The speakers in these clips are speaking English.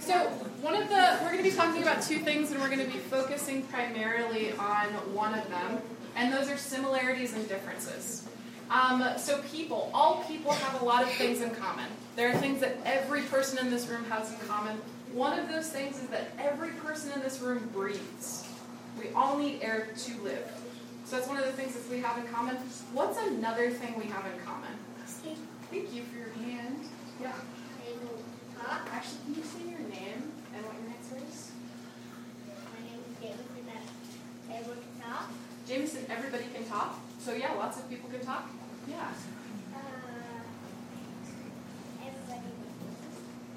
So one of the we're going to be talking about two things, and we're going to be focusing primarily on one of them, and those are similarities and differences. Um, so people, all people have a lot of things in common. There are things that every person in this room has in common. One of those things is that every person in this room breathes. We all need air to live. So that's one of the things that we have in common. What's another thing we have in common? Thank you for your hand. Yeah. Actually, can you say your name and what your answer is? My name is Jameson, Everyone can talk. Jameson, everybody can talk. So yeah, lots of people can talk. Yeah.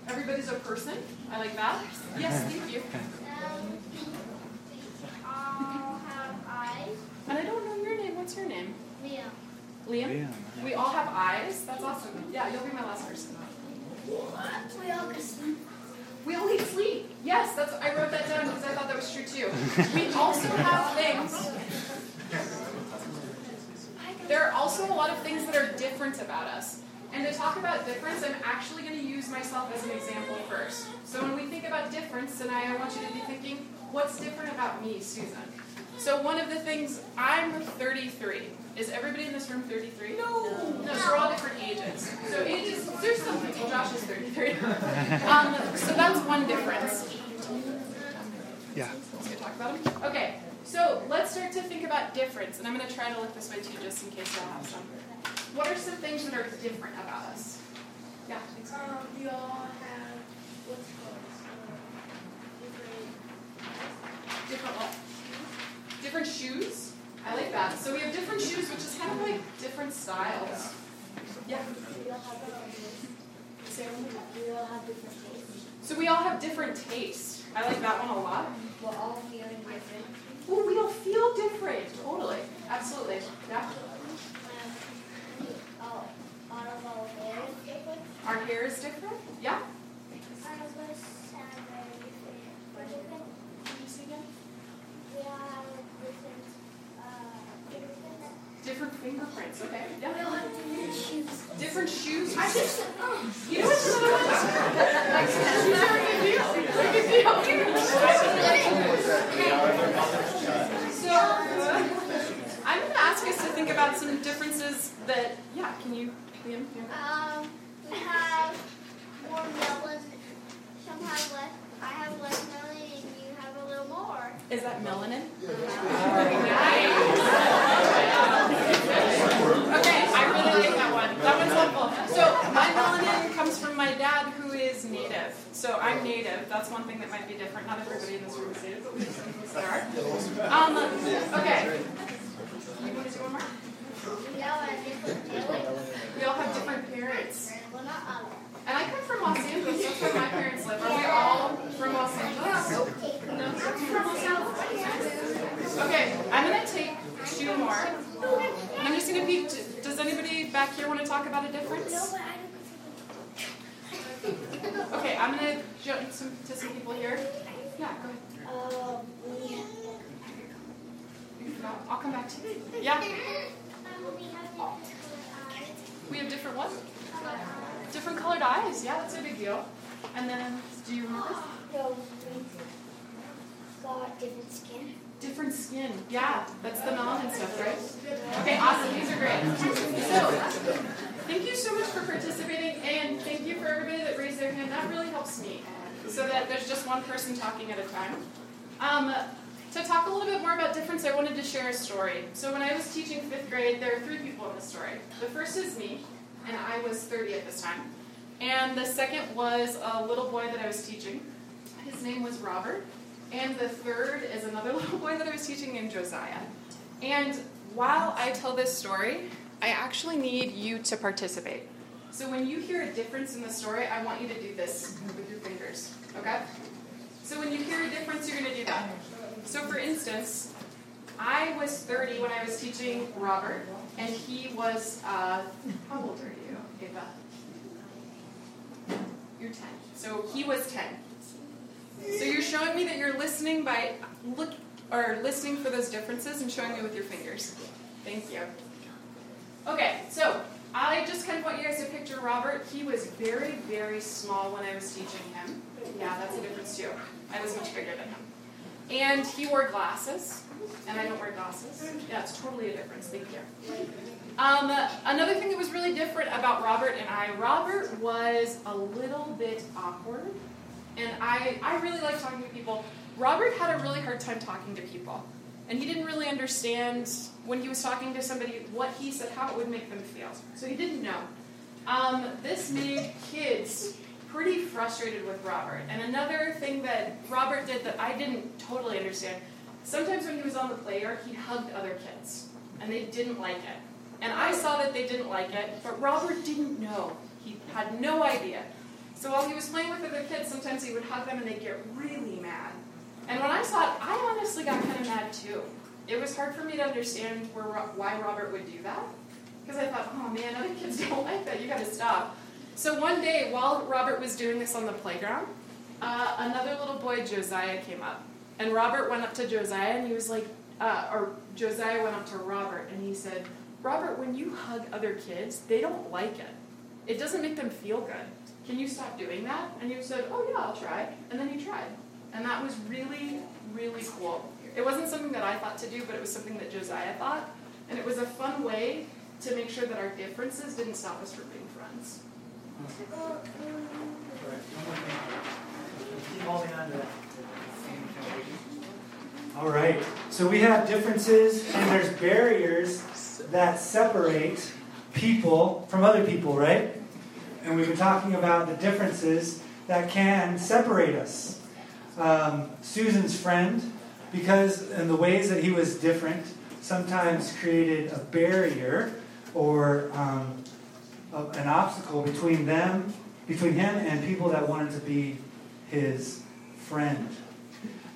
Everybody's a person. I like that. Yes, thank you. And I don't know your name. What's your name? Liam. Liam? Liam. We all have eyes. That's awesome. Yeah, you'll be my last person. What? We all can sleep. We all need sleep. Yes, that's I wrote that down because I thought that was true too. We also have things. There are also a lot of things that are different about us. And to talk about difference, I'm actually going to use myself as an example first. So when we think about difference, and I want you to be thinking, what's different about me, Susan? So one of the things, I'm 33. Is everybody in this room 33? No. No, so we're all different ages. So ages, there's some people, Josh is 33. um, so that's one difference. Yeah. Let's go talk about them. Okay, so let's start to think about difference, and I'm going to try to look this way too, just in case I have some. What are some things that are different about us? Yeah. Um, we all have what's called? Uh, different. Different what? Different shoes. I like that. So we have different shoes, which is kind of like different styles. Yeah. So we all have different tastes. I like that one a lot. We're all feeling different. Well, we all feel different. Totally. Absolutely. Yeah. Our hair is different. Yeah. You again? Fingerprints. Okay. We Yeah. different shoes. Different shoes. I just. Oh. You know what's another one? Shoes are a good deal. A good deal. So, uh, I'm going to ask us to think about some differences that, yeah, can you, Liam? Yeah. Um, we have more melon. Some have less. I have less melon, and you have a little more. Is that melanin? Okay, I really like that one. That one's helpful. So my melanin comes from my dad, who is native. So I'm native. That's one thing that might be different. Not everybody in this room is native, but we are. Um, okay. You want to do one more? We all have different parents. We all have different parents. Well, not all. And I come from Los Angeles. That's where my parents live. Are we all from Los Angeles? No, from Los Angeles. Okay, I'm gonna take two more. And I'm just gonna peek. Does anybody back here want to talk about a difference? No, but I don't. Okay, I'm gonna jump some, to some people here. Yeah, go ahead. Um, I'll come back to you. Yeah, we have different ones? different. Different colored eyes. Yeah, that's a big deal. And then, do you remember? No, we got different skin. Different skin. Yeah, that's the melanin stuff, right? Okay, awesome. These are great. So, thank you so much for participating, and thank you for everybody that raised their hand. That really helps me, so that there's just one person talking at a time. Um, to talk a little bit more about difference, I wanted to share a story. So when I was teaching fifth grade, there are three people in the story. The first is me, and I was 30 at this time. And the second was a little boy that I was teaching. His name was Robert. And the third is another little boy that I was teaching named Josiah. And while I tell this story, I actually need you to participate. So when you hear a difference in the story, I want you to do this with your fingers. Okay? So when you hear a difference, you're going to do that. So for instance, I was 30 when I was teaching Robert, and he was, uh, how old are you, Ava? You're 10. So he was 10. So you're showing me that you're listening by look or listening for those differences and showing me with your fingers. Thank you. Okay, so I just kind of want you guys to picture Robert, he was very, very small when I was teaching him. Yeah, that's a difference too. I was much bigger than him. And he wore glasses, and I don't wear glasses. Yeah, it's totally a difference. Thank you. Um, another thing that was really different about Robert and I, Robert was a little bit awkward, and I, I really like talking to people. Robert had a really hard time talking to people, and he didn't really understand when he was talking to somebody what he said, how it would make them feel. So he didn't know. Um, this made kids pretty frustrated with Robert. And another thing that Robert did that I didn't totally understand sometimes when he was on the player, he hugged other kids, and they didn't like it. And I saw that they didn't like it, but Robert didn't know. He had no idea. So while he was playing with other kids, sometimes he would hug them and they'd get really. And when I saw it, I honestly got kind of mad too. It was hard for me to understand where, why Robert would do that. Because I thought, oh man, other kids don't like that. You got to stop. So one day, while Robert was doing this on the playground, uh, another little boy, Josiah, came up. And Robert went up to Josiah and he was like, uh, or Josiah went up to Robert and he said, Robert, when you hug other kids, they don't like it. It doesn't make them feel good. Can you stop doing that? And you said, Oh, yeah, I'll try. And then he tried. And that was really, really cool. It wasn't something that I thought to do, but it was something that Josiah thought. And it was a fun way to make sure that our differences didn't stop us from being friends. All right. So we have differences and there's barriers that separate people from other people, right? And we've been talking about the differences that can separate us. Um, Susan's friend, because in the ways that he was different, sometimes created a barrier or um, an obstacle between them, between him and people that wanted to be his friend.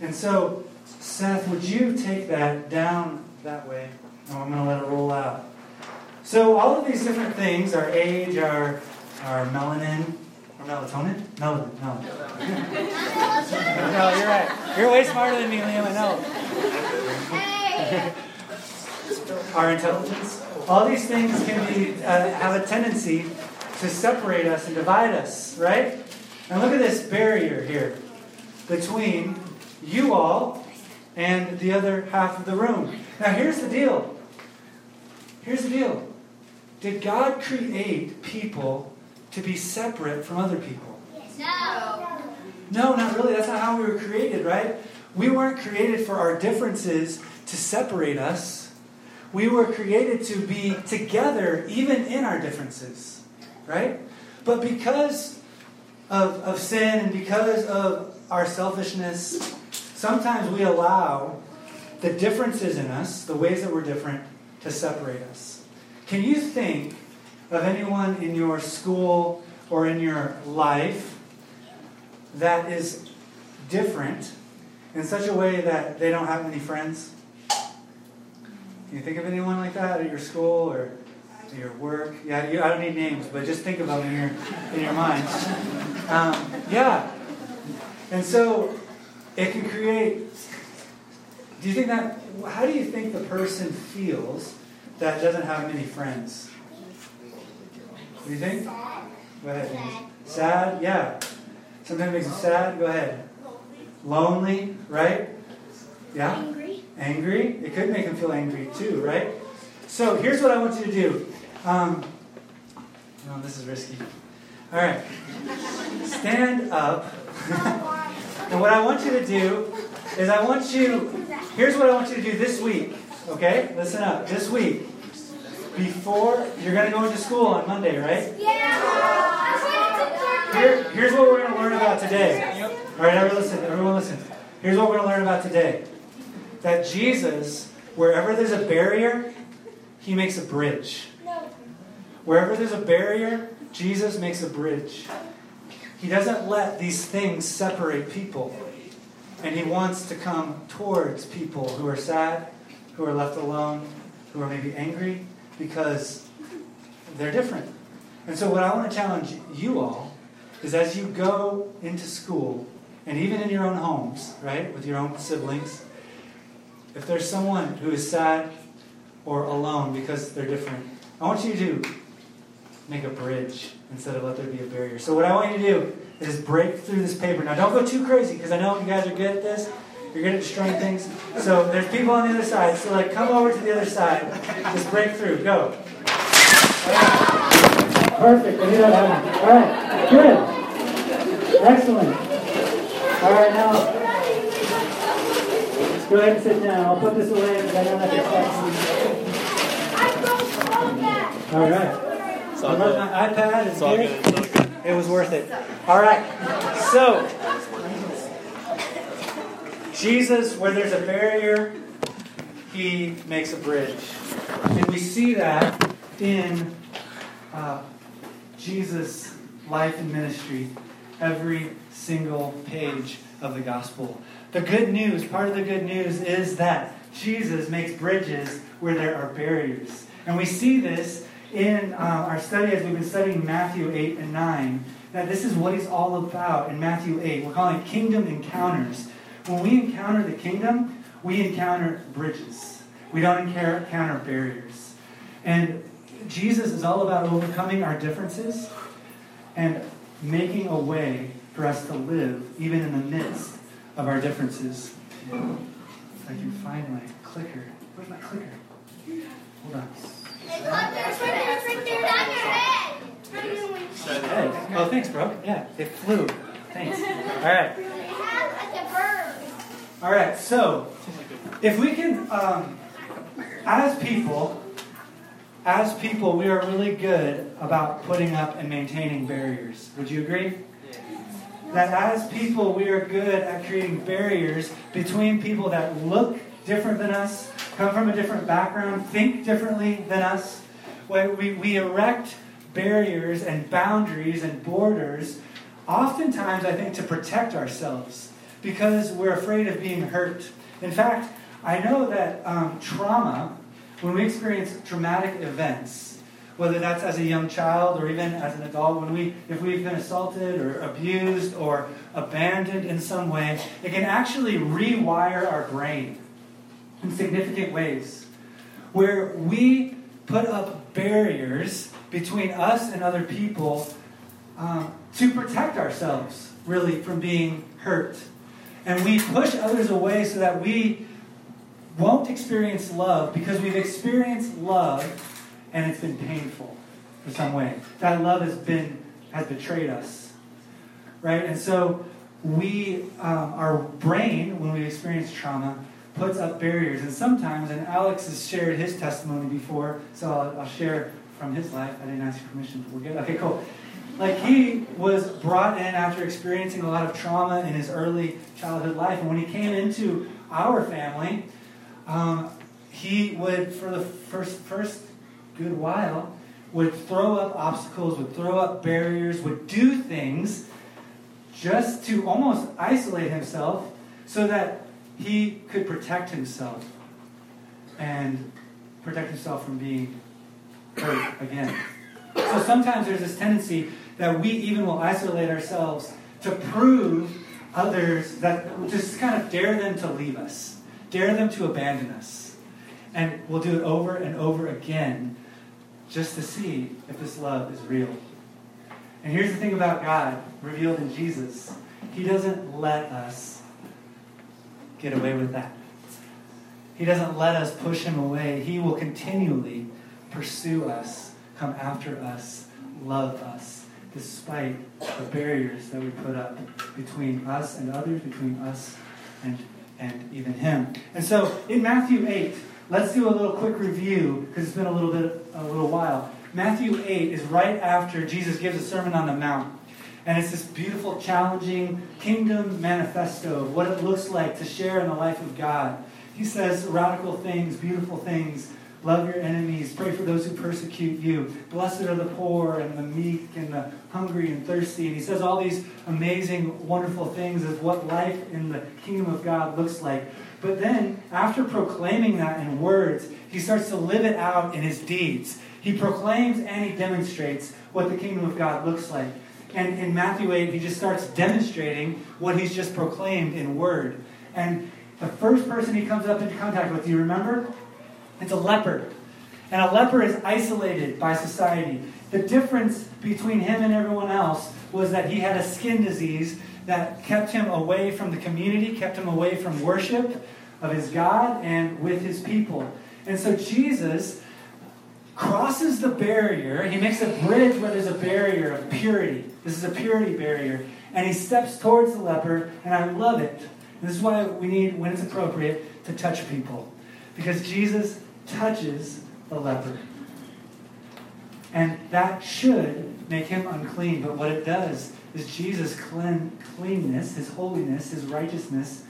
And so, Seth, would you take that down that way? Oh, I'm going to let it roll out. So all of these different things, our age, our, our melanin, melatonin? Melanin, no. no, you're right. You're way smarter than me, Liam, I know. our intelligence. All these things can be, uh, have a tendency to separate us and divide us, right? And look at this barrier here between you all and the other half of the room. Now, here's the deal Here's the deal Did God create people to be separate from other people? No. No, not really. That's not how we were created, right? We weren't created for our differences to separate us. We were created to be together even in our differences, right? But because of, of sin and because of our selfishness, sometimes we allow the differences in us, the ways that we're different, to separate us. Can you think of anyone in your school or in your life that is different in such a way that they don't have many friends? Can you think of anyone like that at your school or at your work? Yeah, you, I don't need names, but just think about them in your, in your mind. Um, yeah. And so it can create do you think that, how do you think the person feels that doesn't have many friends? What do you think? Go ahead. Sad. sad? Yeah. Sometimes makes them sad. Go ahead. Lonely, right? Yeah? Angry. Angry? It could make them feel angry too, right? So here's what I want you to do. Um, this is risky. All right. Stand up. and what I want you to do is I want you, here's what I want you to do this week. Okay? Listen up. This week, before, you're going to go into school on Monday, right? Yeah. Here, here's what we're going to learn about today. All right, everyone listen. Everyone listen. Here's what we're going to learn about today. That Jesus, wherever there's a barrier, he makes a bridge. Wherever there's a barrier, Jesus makes a bridge. He doesn't let these things separate people. And he wants to come towards people who are sad, who are left alone, who are maybe angry because they're different. And so, what I want to challenge you all is as you go into school, and even in your own homes, right, with your own siblings, if there's someone who is sad or alone because they're different, I want you to make a bridge instead of let there be a barrier. So, what I want you to do is break through this paper. Now, don't go too crazy because I know you guys are good at this. You're good at destroying things. So, there's people on the other side. So, like, come over to the other side. Just break through. Go. Perfect. I knew that happened. All right. Good. Excellent. All right, now. Let's go ahead and sit down. I'll put this away because I don't have to text. I broke all right. It's I all good. my iPad. It's. It's all good. It was worth it. All right. So, Jesus, where there's a barrier, he makes a bridge. And we see that in uh, Jesus' life and ministry, every single page of the gospel. The good news, part of the good news is that Jesus makes bridges where there are barriers. And we see this in uh, our study as we've been studying Matthew 8 and 9, that this is what he's all about in Matthew 8. We're calling it kingdom encounters. When we encounter the kingdom, we encounter bridges. We don't encounter barriers. And Jesus is all about overcoming our differences and making a way for us to live even in the midst of our differences. If I can find my clicker. Where's my clicker? Hold on. It's on there, it's right there, on your head. Hey. Oh, thanks, bro. Yeah, it flew. Thanks. All right. It has like a bird. All right. So, if we can, um, as people, as people, we are really good about putting up and maintaining barriers. Would you agree? That as people, we are good at creating barriers between people that look different than us, come from a different background, think differently than us. We, we erect barriers and boundaries and borders, oftentimes, I think, to protect ourselves because we're afraid of being hurt. In fact, I know that um, trauma, when we experience traumatic events, whether that's as a young child or even as an adult, when we, if we've been assaulted or abused or abandoned in some way, it can actually rewire our brain in significant ways, where we put up barriers between us and other people um, to protect ourselves, really, from being hurt. And we push others away so that we won't experience love because we've experienced love and it's been painful in some way. That love has been has betrayed us, right? And so we, um, our brain, when we experience trauma, puts up barriers, and sometimes, and Alex has shared his testimony before, so I'll, I'll share from his life. I didn't ask permission, but we're good. Okay, cool. Like he was brought in after experiencing a lot of trauma in his early childhood life, and when he came into our family, um, he would, for the first first good while, would throw up obstacles, would throw up barriers, would do things just to almost isolate himself so that he could protect himself and protect himself from being hurt again. So sometimes there's this tendency that we even will isolate ourselves to prove others that just kind of dare them to leave us, dare them to abandon us. And we'll do it over and over again just to see if this love is real. And here's the thing about God revealed in Jesus He doesn't let us get away with that. He doesn't let us push Him away. He will continually pursue us, come after us, love us, despite the barriers that we put up between us and others, between us and, and even Him. And so in Matthew 8, let's do a little quick review because it's been a little bit a little while. Matthew 8 is right after Jesus gives a Sermon on the Mount. And it's this beautiful, challenging kingdom manifesto of what it looks like to share in the life of God. He says radical things, beautiful things. Love your enemies. Pray for those who persecute you. Blessed are the poor and the meek and the hungry and thirsty. And he says all these amazing, wonderful things of what life in the kingdom of God looks like. But then, after proclaiming that in words, he starts to live it out in his deeds. He proclaims and he demonstrates what the kingdom of God looks like. And in Matthew 8, he just starts demonstrating what he's just proclaimed in word. And the first person he comes up into contact with, you remember? It's a leper. And a leper is isolated by society. The difference between him and everyone else was that he had a skin disease that kept him away from the community, kept him away from worship of his God and with his people. And so Jesus crosses the barrier. He makes a bridge where there's a barrier of purity. This is a purity barrier. And he steps towards the leper, and I love it. This is why we need, when it's appropriate, to touch people. Because Jesus touches the leper. And that should make him unclean. But what it does is Jesus' clean, cleanness, his holiness, his righteousness,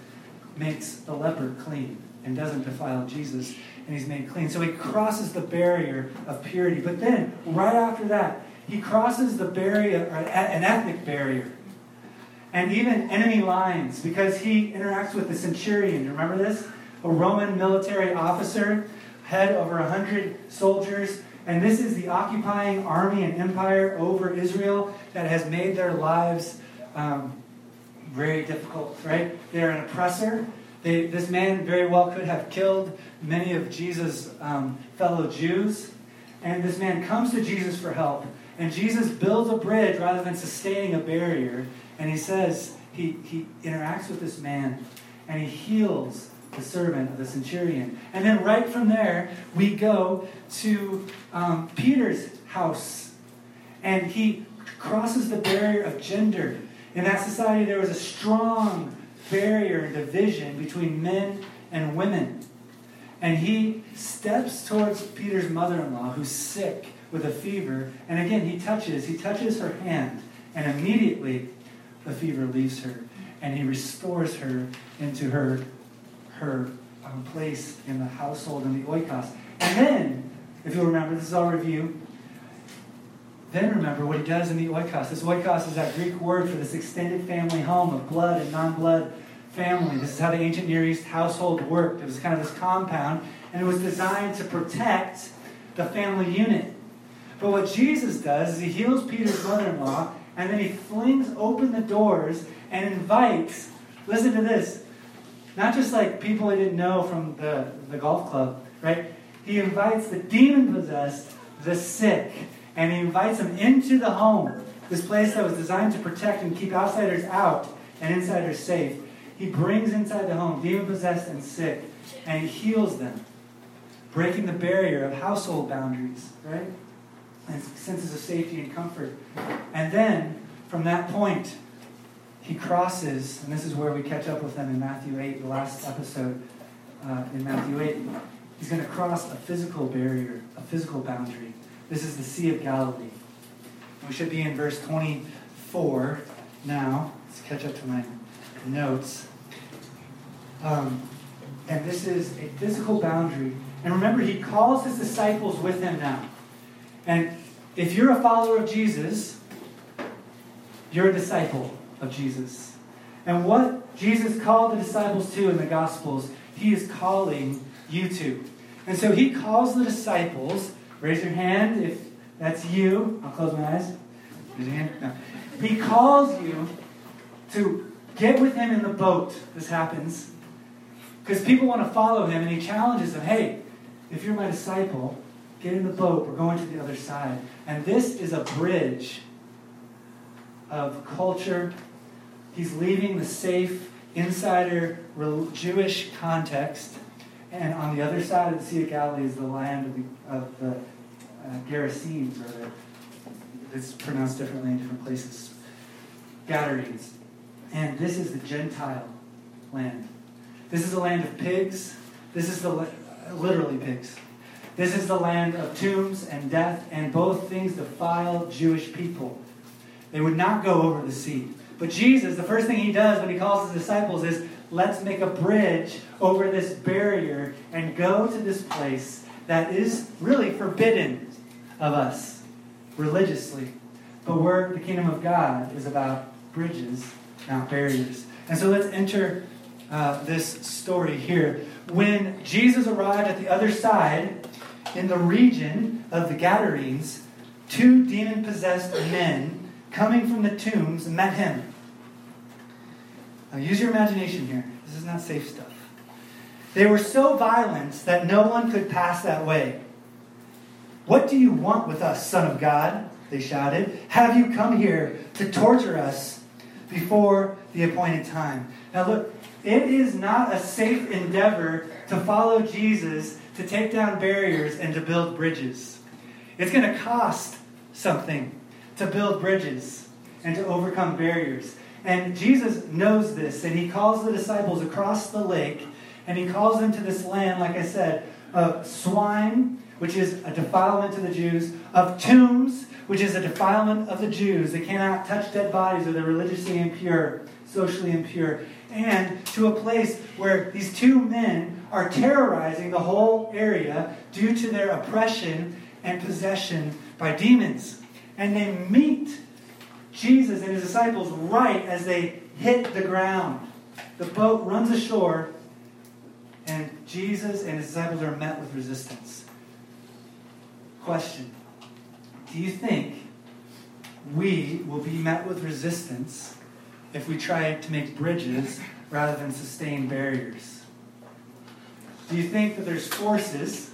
makes the leper clean and doesn't defile Jesus, and he's made clean. So he crosses the barrier of purity. But then, right after that, he crosses the barrier, an ethnic barrier, and even enemy lines, because he interacts with the centurion. Remember this? A Roman military officer, head over a hundred soldiers, and this is the occupying army and empire over Israel that has made their lives um, very difficult, right? They're an oppressor. They, this man very well could have killed many of Jesus' um, fellow Jews. And this man comes to Jesus for help. And Jesus builds a bridge rather than sustaining a barrier. And he says, he, he interacts with this man and he heals the servant of the centurion. And then right from there, we go to um, Peter's house. And he crosses the barrier of gender. In that society, there was a strong barrier and division between men and women. And he steps towards Peter's mother in law, who's sick with a fever. And again, he touches, he touches her hand. And immediately, the fever leaves her. And he restores her into her, her um, place in the household in the oikos. And then, if you'll remember, this is our review. Then remember what he does in the oikos. This oikos is that Greek word for this extended family home of blood and non blood family. This is how the ancient Near East household worked. It was kind of this compound, and it was designed to protect the family unit. But what Jesus does is he heals Peter's mother in law, and then he flings open the doors and invites, listen to this, not just like people he didn't know from the, the golf club, right? He invites the demon possessed, the sick, and he invites them into the home, this place that was designed to protect and keep outsiders out and insiders safe. He brings inside the home demon possessed and sick, and he heals them, breaking the barrier of household boundaries, right? And senses of safety and comfort. And then, from that point, he crosses, and this is where we catch up with them in Matthew 8, the last episode uh, in Matthew 8. He's going to cross a physical barrier, a physical boundary. This is the Sea of Galilee. We should be in verse 24 now. Let's catch up to my notes. Um, and this is a physical boundary. And remember, he calls his disciples with him now. And if you're a follower of Jesus, you're a disciple of Jesus. And what Jesus called the disciples to in the Gospels, he is calling you to. And so he calls the disciples, raise your hand if that's you. I'll close my eyes. Raise your hand. No. He calls you to get with him in the boat. This happens. Because people want to follow him, and he challenges them hey, if you're my disciple, get in the boat. We're going to the other side. And this is a bridge of culture. He's leaving the safe insider Jewish context. And on the other side of the Sea of Galilee is the land of the, of the uh, Gerasenes, or the, it's pronounced differently in different places. Gadarenes. And this is the Gentile land. This is the land of pigs. This is the literally pigs. This is the land of tombs and death, and both things defile Jewish people. They would not go over the sea. But Jesus, the first thing he does when he calls his disciples is, let's make a bridge over this barrier and go to this place that is really forbidden of us religiously. But where the kingdom of God is about bridges, not barriers. And so let's enter uh, this story here. When Jesus arrived at the other side, in the region of the Gadarenes, two demon possessed men coming from the tombs met him. Now, use your imagination here. This is not safe stuff. They were so violent that no one could pass that way. What do you want with us, Son of God? They shouted. Have you come here to torture us before the appointed time? Now, look, it is not a safe endeavor to follow Jesus, to take down barriers, and to build bridges. It's going to cost something to build bridges and to overcome barriers. And Jesus knows this, and he calls the disciples across the lake, and he calls them to this land, like I said, of swine, which is a defilement to the Jews, of tombs, which is a defilement of the Jews. They cannot touch dead bodies or they're religiously impure, socially impure, and to a place where these two men are terrorizing the whole area due to their oppression and possession by demons. And they meet Jesus and his disciples right as they hit the ground. The boat runs ashore, and Jesus and his disciples are met with resistance. Question Do you think we will be met with resistance if we try to make bridges rather than sustain barriers? Do you think that there's forces,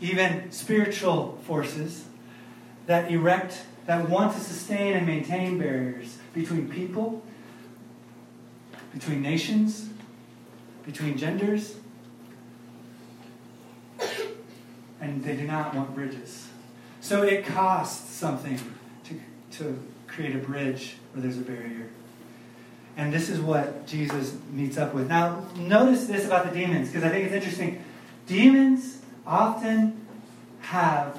even spiritual forces, that erect, that want to sustain and maintain barriers between people, between nations, between genders, and they do not want bridges. So it costs something to, to create a bridge where there's a barrier. And this is what Jesus meets up with. Now, notice this about the demons, because I think it's interesting. Demons often have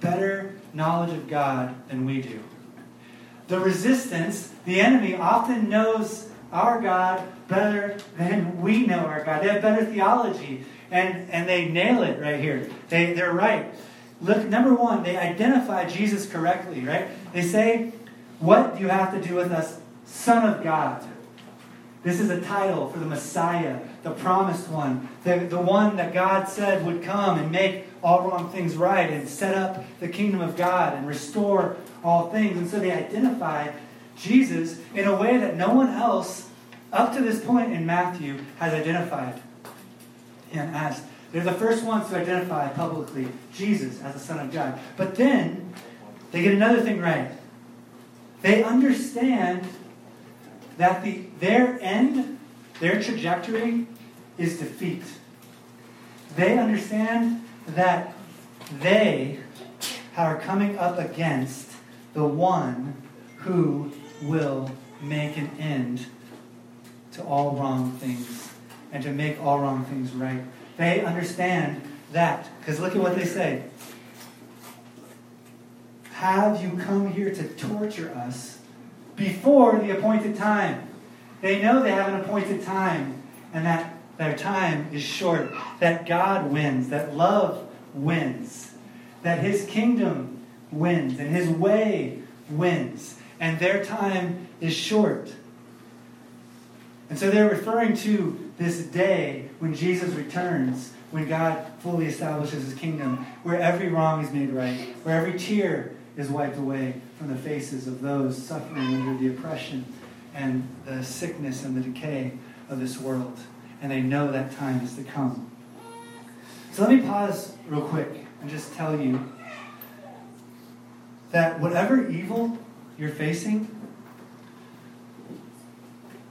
better knowledge of God than we do. The resistance, the enemy often knows our God better than we know our God. They have better theology, and, and they nail it right here. They, they're right. Look, number one, they identify Jesus correctly, right? They say, What do you have to do with us, Son of God? This is a title for the Messiah, the promised one, the, the one that God said would come and make all wrong things right and set up the kingdom of God and restore all things. And so they identify Jesus in a way that no one else up to this point in Matthew has identified him as. They're the first ones to identify publicly Jesus as the Son of God. But then they get another thing right. They understand that the, their end, their trajectory, is defeat. They understand that they are coming up against the one who will make an end to all wrong things and to make all wrong things right. They understand that. Because look at what they say. Have you come here to torture us before the appointed time? They know they have an appointed time and that their time is short, that God wins, that love wins, that His kingdom wins, and His way wins, and their time is short. And so they're referring to this day when Jesus returns, when God fully establishes His kingdom, where every wrong is made right, where every tear is wiped away from the faces of those suffering under the oppression and the sickness and the decay of this world and they know that time is to come. So let me pause real quick and just tell you that whatever evil you're facing,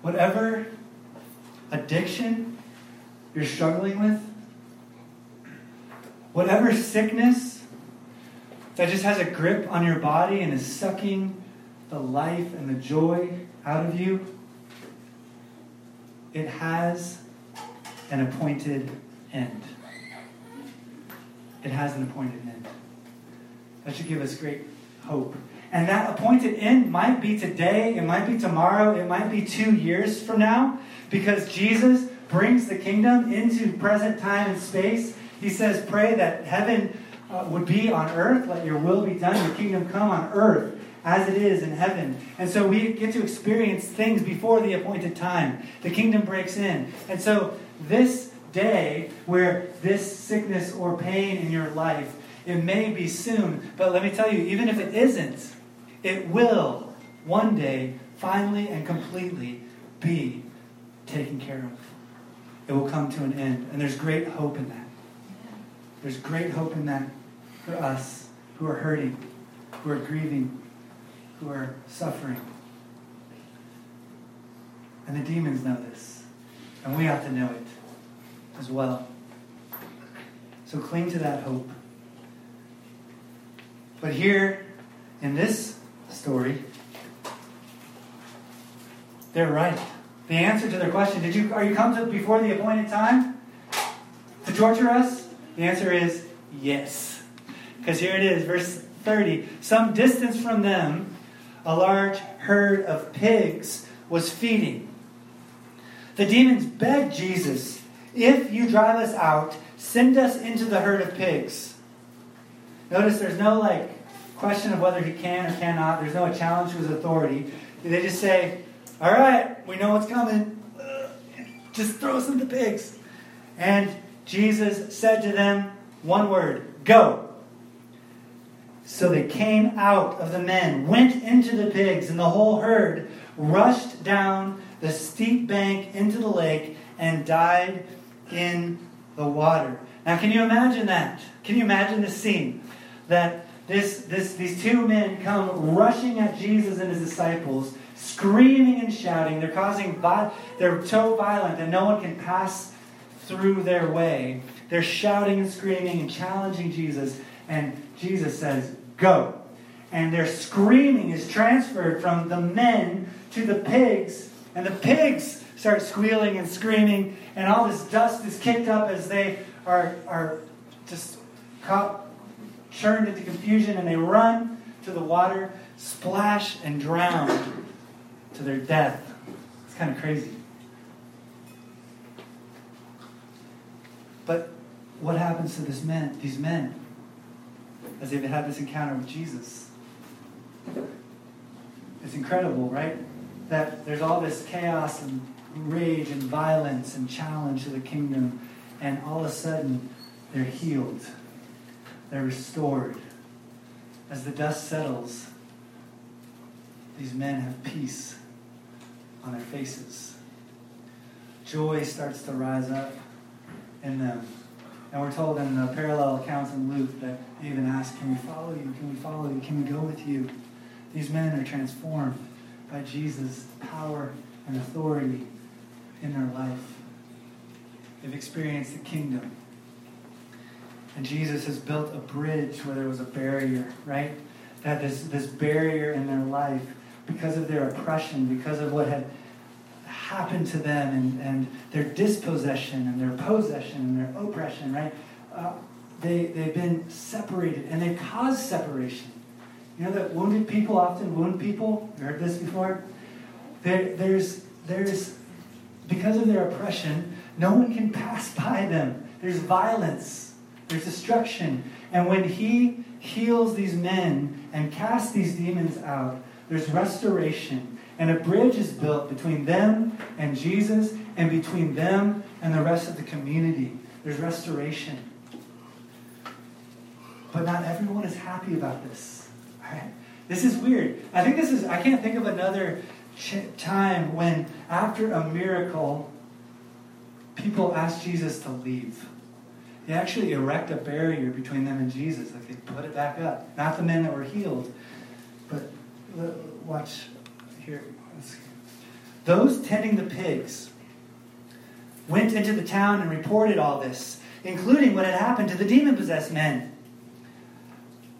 whatever addiction you're struggling with, whatever sickness that just has a grip on your body and is sucking the life and the joy out of you, it has an appointed end. It has an appointed end. That should give us great hope. And that appointed end might be today, it might be tomorrow, it might be two years from now, because Jesus brings the kingdom into present time and space. He says, Pray that heaven uh, would be on earth, let your will be done, your kingdom come on earth as it is in heaven. And so we get to experience things before the appointed time. The kingdom breaks in. And so this day where this sickness or pain in your life, it may be soon, but let me tell you, even if it isn't, it will one day finally and completely be taken care of. It will come to an end. And there's great hope in that. There's great hope in that. For us who are hurting, who are grieving, who are suffering. And the demons know this. And we have to know it as well. So cling to that hope. But here in this story, they're right. The answer to their question, did you are you come to before the appointed time to torture us? The answer is yes. Because here it is, verse 30. Some distance from them, a large herd of pigs was feeding. The demons begged Jesus, If you drive us out, send us into the herd of pigs. Notice there's no like question of whether he can or cannot. There's no challenge to his authority. They just say, All right, we know what's coming. Uh, just throw us into pigs. And Jesus said to them one word Go. So they came out of the men, went into the pigs, and the whole herd rushed down the steep bank into the lake and died in the water. Now, can you imagine that? Can you imagine the scene? That this, this, these two men come rushing at Jesus and his disciples, screaming and shouting. They're causing, they're so violent that no one can pass through their way. They're shouting and screaming and challenging Jesus. And Jesus says, Go. And their screaming is transferred from the men to the pigs. And the pigs start squealing and screaming. And all this dust is kicked up as they are, are just caught, churned into confusion. And they run to the water, splash, and drown to their death. It's kind of crazy. But what happens to this men, these men as they've had this encounter with Jesus? It's incredible, right? That there's all this chaos and rage and violence and challenge to the kingdom, and all of a sudden they're healed, they're restored. As the dust settles, these men have peace on their faces. Joy starts to rise up in them. And we're told in the parallel accounts in Luke that they even ask, Can we follow you? Can we follow you? Can we go with you? These men are transformed by Jesus' power and authority in their life. They've experienced the kingdom. And Jesus has built a bridge where there was a barrier, right? That this, this barrier in their life, because of their oppression, because of what had happened to them and, and their dispossession and their possession and their oppression, right? Uh, they, they've been separated and they cause separation. You know that wounded people often wound people? You heard this before? There, there's, there's, because of their oppression, no one can pass by them. There's violence, there's destruction. And when he heals these men and casts these demons out, there's restoration and a bridge is built between them and Jesus and between them and the rest of the community. There's restoration. But not everyone is happy about this. Right? This is weird. I think this is, I can't think of another time when, after a miracle, people ask Jesus to leave. They actually erect a barrier between them and Jesus. Like they put it back up. Not the men that were healed, but watch here. Those tending the pigs went into the town and reported all this, including what had happened to the demon possessed men.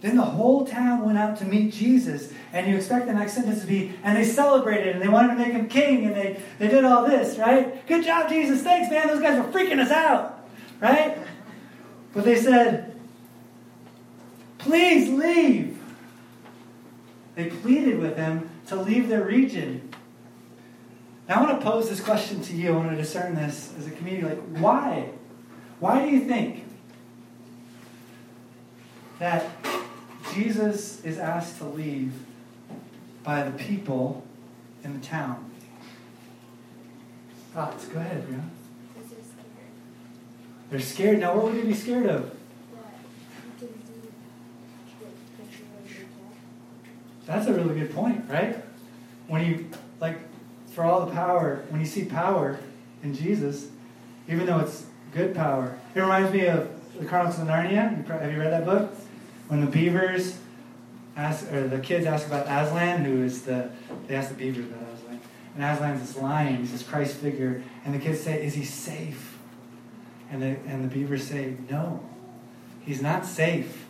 Then the whole town went out to meet Jesus, and you expect the next sentence to be, and they celebrated, and they wanted to make him king, and they, they did all this, right? Good job, Jesus. Thanks, man. Those guys were freaking us out, right? But they said, please leave. They pleaded with him to leave their region. Now, I want to pose this question to you. I want to discern this as a community. Like, why? Why do you think that Jesus is asked to leave by the people in the town? Thoughts? Go ahead, Brianna. They're scared. Now, what would they be scared of? That's a really good point, right? When you, like, for all the power, when you see power in Jesus, even though it's good power, it reminds me of the Chronicles of Narnia. Have you read that book? When the beavers ask, or the kids ask about Aslan, who is the, they ask the beavers about Aslan. And Aslan's this lion, he's this Christ figure. And the kids say, Is he safe? And the, and the beavers say, No, he's not safe.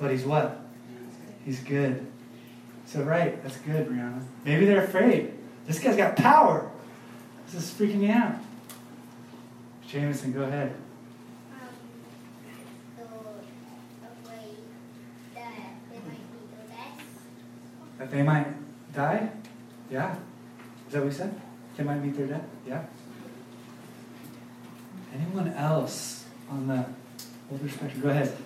But he's what? He's good. So, right, that's good, Brianna. Maybe they're afraid. This guy's got power. This is freaking me out. Jameson, go ahead. Um, that they might be the best. That they might die? Yeah. Is that what we said? They might meet their death? Yeah. Anyone else on the older spectrum? Go ahead.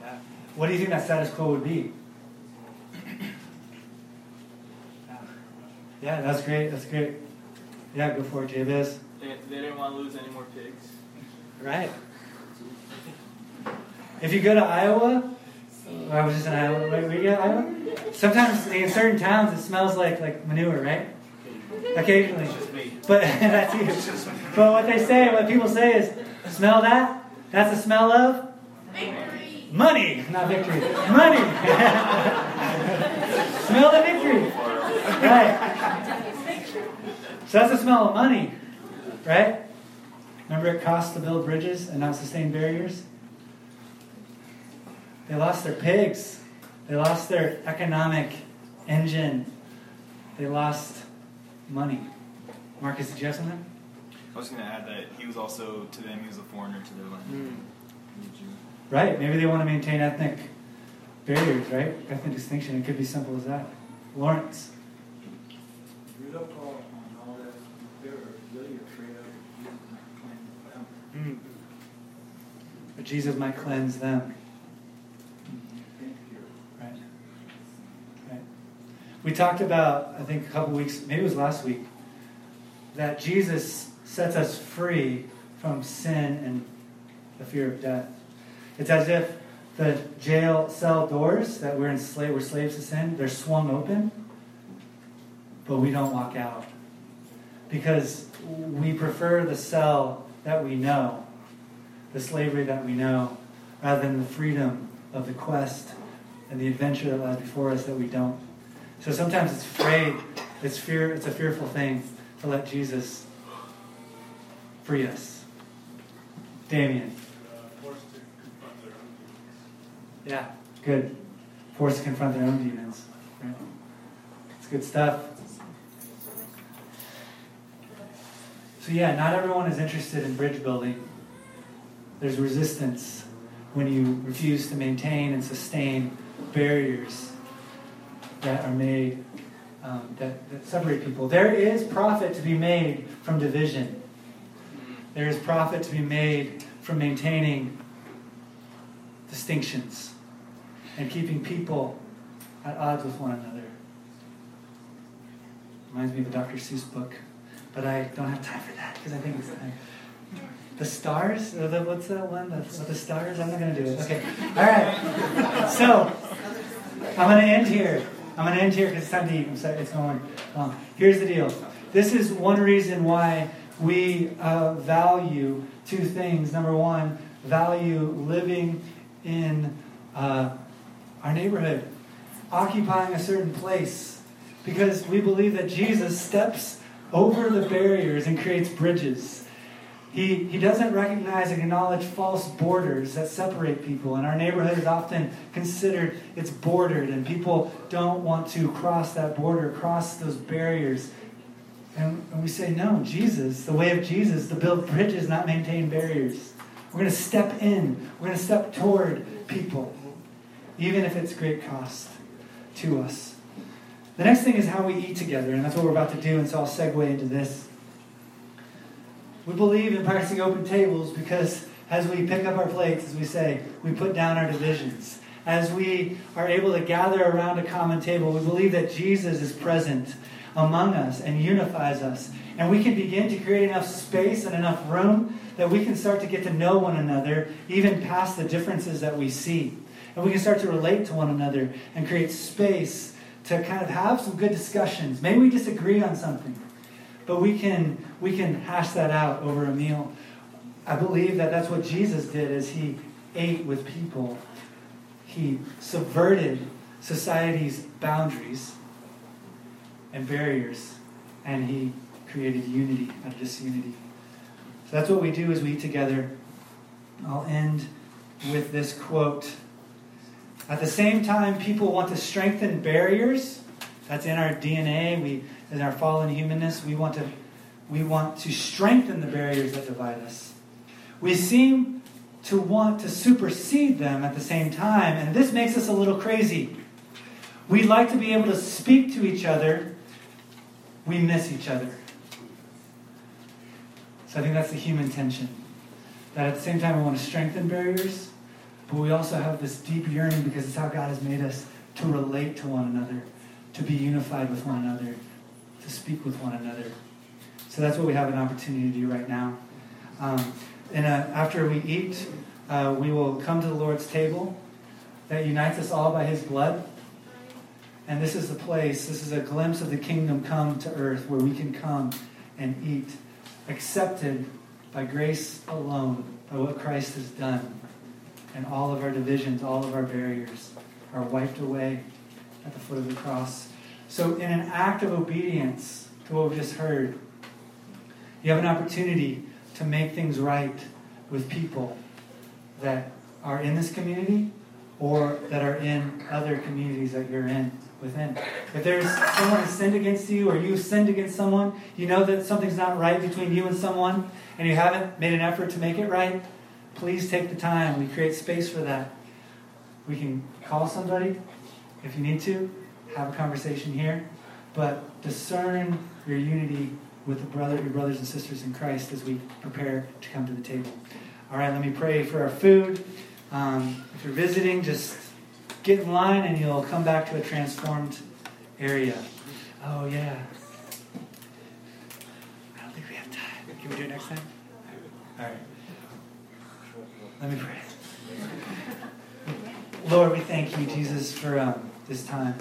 Yeah. What do you think that status quo would be? Yeah. Yeah, that's great. That's great. Yeah, go for it, Jabez. They, they didn't want to lose any more pigs. Right. If you go to Iowa, I was just in Iowa. Wait, were you in Iowa? Sometimes in certain towns it smells like like manure, right? Occasionally. Just me. But that's you. But what they say, what people say is, smell that? That's the smell of Victory! Money, not victory. Money. smell the victory. Right. So that's the smell of money, right? Remember it cost to build bridges and not sustain barriers? They lost their pigs. They lost their economic engine. They lost money. Marcus, did you have something? I was going to add that he was also to them, he was a foreigner to their land. He was a Jew. Right. Maybe they want to maintain ethnic barriers, right? Ethnic distinction. It could be simple as that. Lawrence. Read up on all that. They're really afraid of Jesus might cleanse them. Hmm. But Jesus might cleanse them. Right. Right. We talked about, I think a couple weeks, maybe it was last week, that Jesus sets us free from sin and the fear of death. It's as if the jail cell doors that we're enslaved, we're slaves to sin, they're swung open, but we don't walk out. Because we prefer the cell that we know, the slavery that we know, rather than the freedom of the quest and the adventure that lies before us that we don't. So sometimes it's afraid, it's fear, it's a fearful thing to let Jesus free us. Damien. Yeah, good. Forced to confront their own demons. Right? It's good stuff. So yeah, not everyone is interested in bridge building. There's resistance when you refuse to maintain and sustain barriers that are made um, that, that separate people. There is profit to be made from division. There is profit to be made from maintaining distinctions and keeping people at odds with one another. Reminds me of a Dr. Seuss book, but I don't have time for that because I think it's time. The stars? The, what's that one? The, the stars? I'm not going to do it. Okay. All right. So, I'm going to end here. I'm going to end here because it's time to eat. I'm sorry, it's going long. Here's the deal. This is one reason why we uh, value two things. Number one, value living in uh, our neighborhood, occupying a certain place, because we believe that Jesus steps over the barriers and creates bridges. He, he doesn't recognize and acknowledge false borders that separate people. And our neighborhood is often considered, it's bordered, and people don't want to cross that border, cross those barriers. And, and we say, no, Jesus, the way of Jesus, to build bridges, not maintain barriers. We're going to step in, we're going to step toward people, even if it's great cost to us. The next thing is how we eat together, and that's what we're about to do, and so I'll segue into this. We believe in practicing open tables because as we pick up our plates, as we say, we put down our divisions. As we are able to gather around a common table, we believe that Jesus is present among us and unifies us. And we can begin to create enough space and enough room that we can start to get to know one another, even past the differences that we see. And we can start to relate to one another and create space to kind of have some good discussions. Maybe we disagree on something, but we can we can hash that out over a meal. I believe that that's what Jesus did as he ate with people. He subverted society's boundaries and barriers, and he created unity out of disunity. So that's what we do as we eat together. I'll end with this quote. At the same time, people want to strengthen barriers. That's in our DNA. We, in our fallen humanness, we want to, we want to strengthen the barriers that divide us. We seem to want to supersede them at the same time, and this makes us a little crazy. We'd like to be able to speak to each other. We miss each other. So I think that's the human tension. That at the same time we want to strengthen barriers, but we also have this deep yearning because it's how God has made us to relate to one another, to be unified with one another, to speak with one another. So that's what we have an opportunity to do right now. Um, and uh, after we eat, uh, we will come to the Lord's table that unites us all by His blood. And this is the place, this is a glimpse of the kingdom come to earth where we can come and eat, accepted by grace alone, by what Christ has done. And all of our divisions, all of our barriers are wiped away at the foot of the cross. So, in an act of obedience to what we've just heard, you have an opportunity to make things right with people that are in this community or that are in other communities that you're in within. If there's someone who's sinned against you or you've sinned against someone, you know that something's not right between you and someone, and you haven't made an effort to make it right, please take the time. We create space for that. We can call somebody if you need to, have a conversation here, but discern your unity with the brother, your brothers and sisters in Christ as we prepare to come to the table. All right, let me pray for our food. Um, if you're visiting, just get in line and you'll come back to a transformed area. Oh, yeah. I don't think we have time. Can we do it next time? All right. Let me pray. Lord, we thank you, Jesus, for um, this time.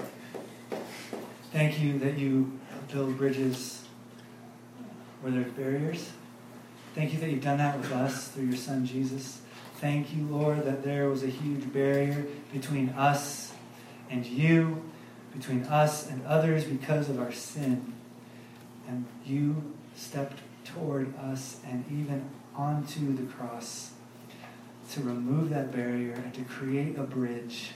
Thank you that you build bridges where there's barriers. Thank you that you've done that with us through your Son, Jesus. Thank you, Lord, that there was a huge barrier between us and you, between us and others because of our sin. And you stepped toward us and even onto the cross to remove that barrier and to create a bridge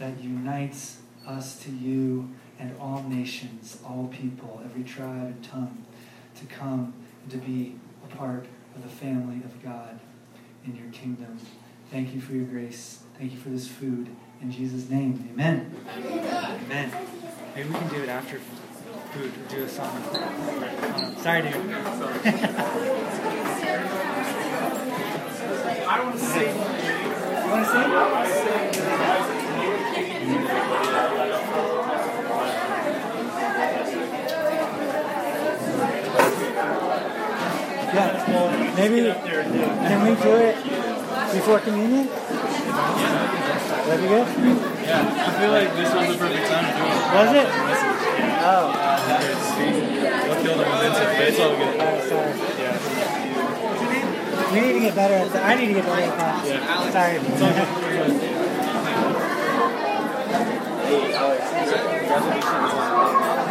that unites us to you and all nations, all people, every tribe and tongue, to come and to be a part of the family of God in your kingdom. Thank you for your grace. Thank you for this food. In Jesus' name, amen. Amen. Maybe we can do it after food or do a song. Sorry, dude. I want to say. You want to sing? Yeah, well, maybe can we do it before communion? That'd be good. Yeah, I feel like this was the perfect time to do it. Was it? Oh, him was instant, but it's all good. oh, sorry. We need to get better at that. I need to get better at that. Yeah. Sorry. Hey, Alex, congratulations.